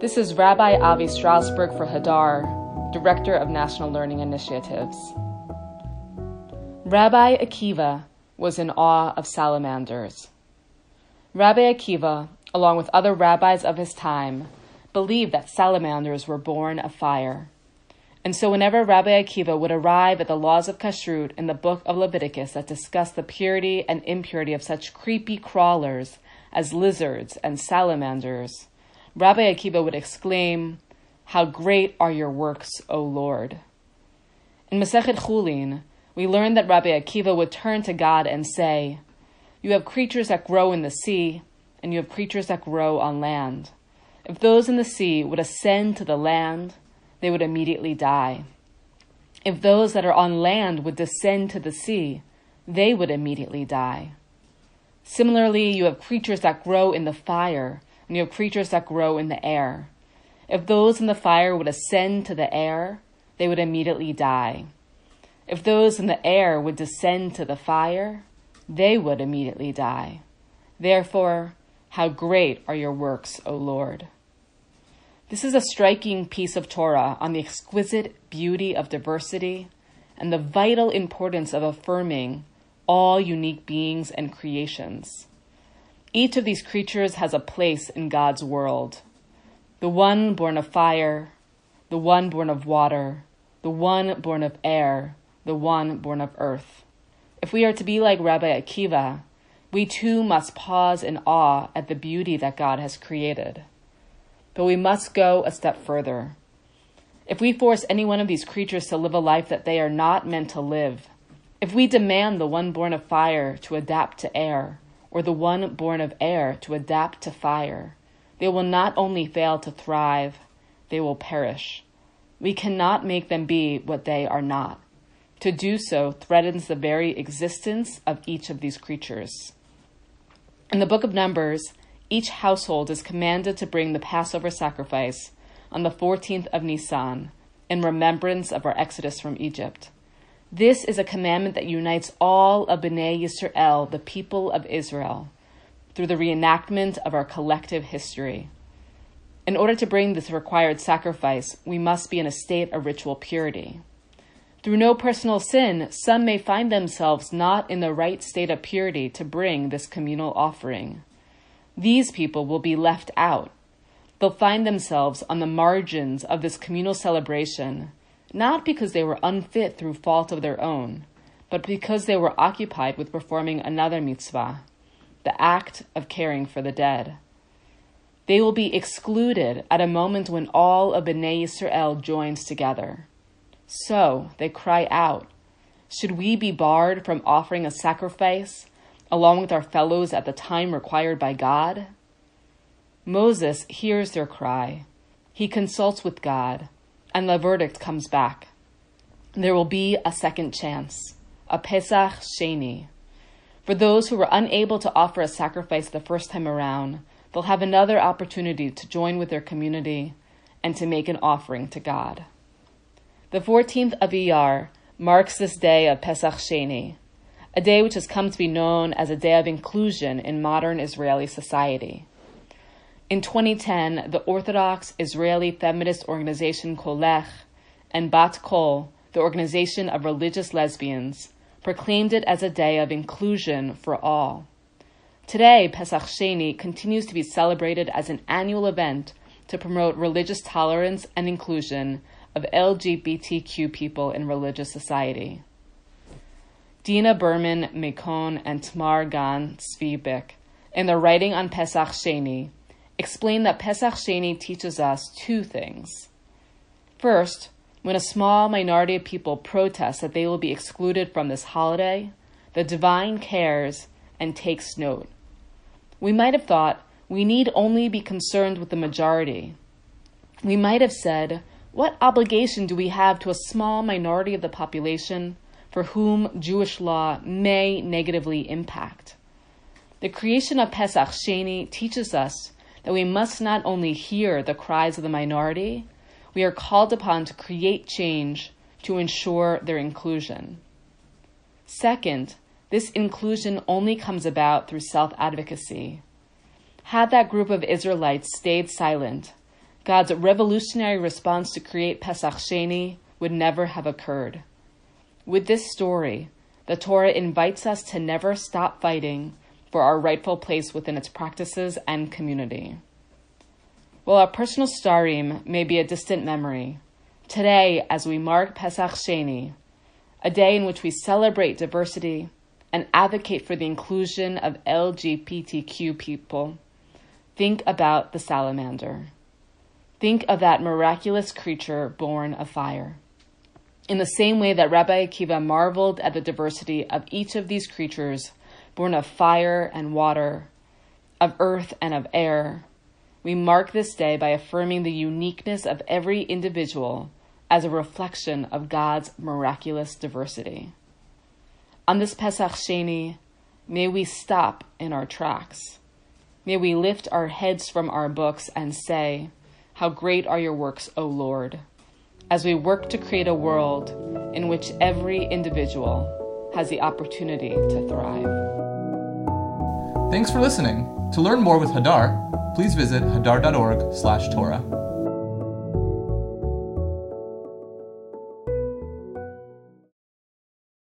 This is Rabbi Avi Strausberg for Hadar, Director of National Learning Initiatives. Rabbi Akiva was in awe of salamanders. Rabbi Akiva, along with other rabbis of his time, believed that salamanders were born of fire. And so, whenever Rabbi Akiva would arrive at the laws of kashrut in the book of Leviticus that discuss the purity and impurity of such creepy crawlers as lizards and salamanders, Rabbi Akiva would exclaim, How great are your works, O Lord! In Masechet Chulin, we learn that Rabbi Akiva would turn to God and say, You have creatures that grow in the sea, and you have creatures that grow on land. If those in the sea would ascend to the land, they would immediately die. If those that are on land would descend to the sea, they would immediately die. Similarly, you have creatures that grow in the fire, and you have creatures that grow in the air. If those in the fire would ascend to the air, they would immediately die. If those in the air would descend to the fire, they would immediately die. Therefore, how great are your works, O Lord! This is a striking piece of Torah on the exquisite beauty of diversity and the vital importance of affirming all unique beings and creations. Each of these creatures has a place in God's world. The one born of fire, the one born of water, the one born of air, the one born of earth. If we are to be like Rabbi Akiva, we too must pause in awe at the beauty that God has created. But we must go a step further. If we force any one of these creatures to live a life that they are not meant to live, if we demand the one born of fire to adapt to air, or the one born of air to adapt to fire. They will not only fail to thrive, they will perish. We cannot make them be what they are not. To do so threatens the very existence of each of these creatures. In the book of Numbers, each household is commanded to bring the Passover sacrifice on the 14th of Nisan in remembrance of our exodus from Egypt. This is a commandment that unites all of Bnei Yisrael, the people of Israel, through the reenactment of our collective history. In order to bring this required sacrifice, we must be in a state of ritual purity. Through no personal sin, some may find themselves not in the right state of purity to bring this communal offering. These people will be left out. They'll find themselves on the margins of this communal celebration not because they were unfit through fault of their own, but because they were occupied with performing another mitzvah, the act of caring for the dead. They will be excluded at a moment when all of Bnei Yisrael joins together. So they cry out, Should we be barred from offering a sacrifice along with our fellows at the time required by God? Moses hears their cry. He consults with God and the verdict comes back. There will be a second chance, a Pesach Sheni. For those who were unable to offer a sacrifice the first time around, they'll have another opportunity to join with their community and to make an offering to God. The 14th of Iyar marks this day of Pesach Sheni, a day which has come to be known as a day of inclusion in modern Israeli society. In 2010, the Orthodox Israeli feminist organization Kolech and Bat Kol, the organization of religious lesbians, proclaimed it as a day of inclusion for all. Today, Pesach Sheni continues to be celebrated as an annual event to promote religious tolerance and inclusion of LGBTQ people in religious society. Dina Berman Mekon and Tamar Gan Svibik, in their writing on Pesach Sheni, explain that Pesach Sheni teaches us two things. First, when a small minority of people protest that they will be excluded from this holiday, the divine cares and takes note. We might have thought we need only be concerned with the majority. We might have said, what obligation do we have to a small minority of the population for whom Jewish law may negatively impact? The creation of Pesach Sheni teaches us that we must not only hear the cries of the minority, we are called upon to create change to ensure their inclusion. Second, this inclusion only comes about through self advocacy. Had that group of Israelites stayed silent, God's revolutionary response to create Pesach Sheni would never have occurred. With this story, the Torah invites us to never stop fighting for our rightful place within its practices and community. While our personal starim may be a distant memory, today, as we mark Pesach Sheni, a day in which we celebrate diversity and advocate for the inclusion of LGBTQ people, think about the salamander. Think of that miraculous creature born of fire. In the same way that Rabbi Akiva marveled at the diversity of each of these creatures born of fire and water, of earth and of air, we mark this day by affirming the uniqueness of every individual as a reflection of God's miraculous diversity. On this Pesach Sheni, may we stop in our tracks. May we lift our heads from our books and say, How great are your works, O Lord, as we work to create a world in which every individual has the opportunity to thrive. Thanks for listening. To learn more with Hadar, please visit hadar.org/torah.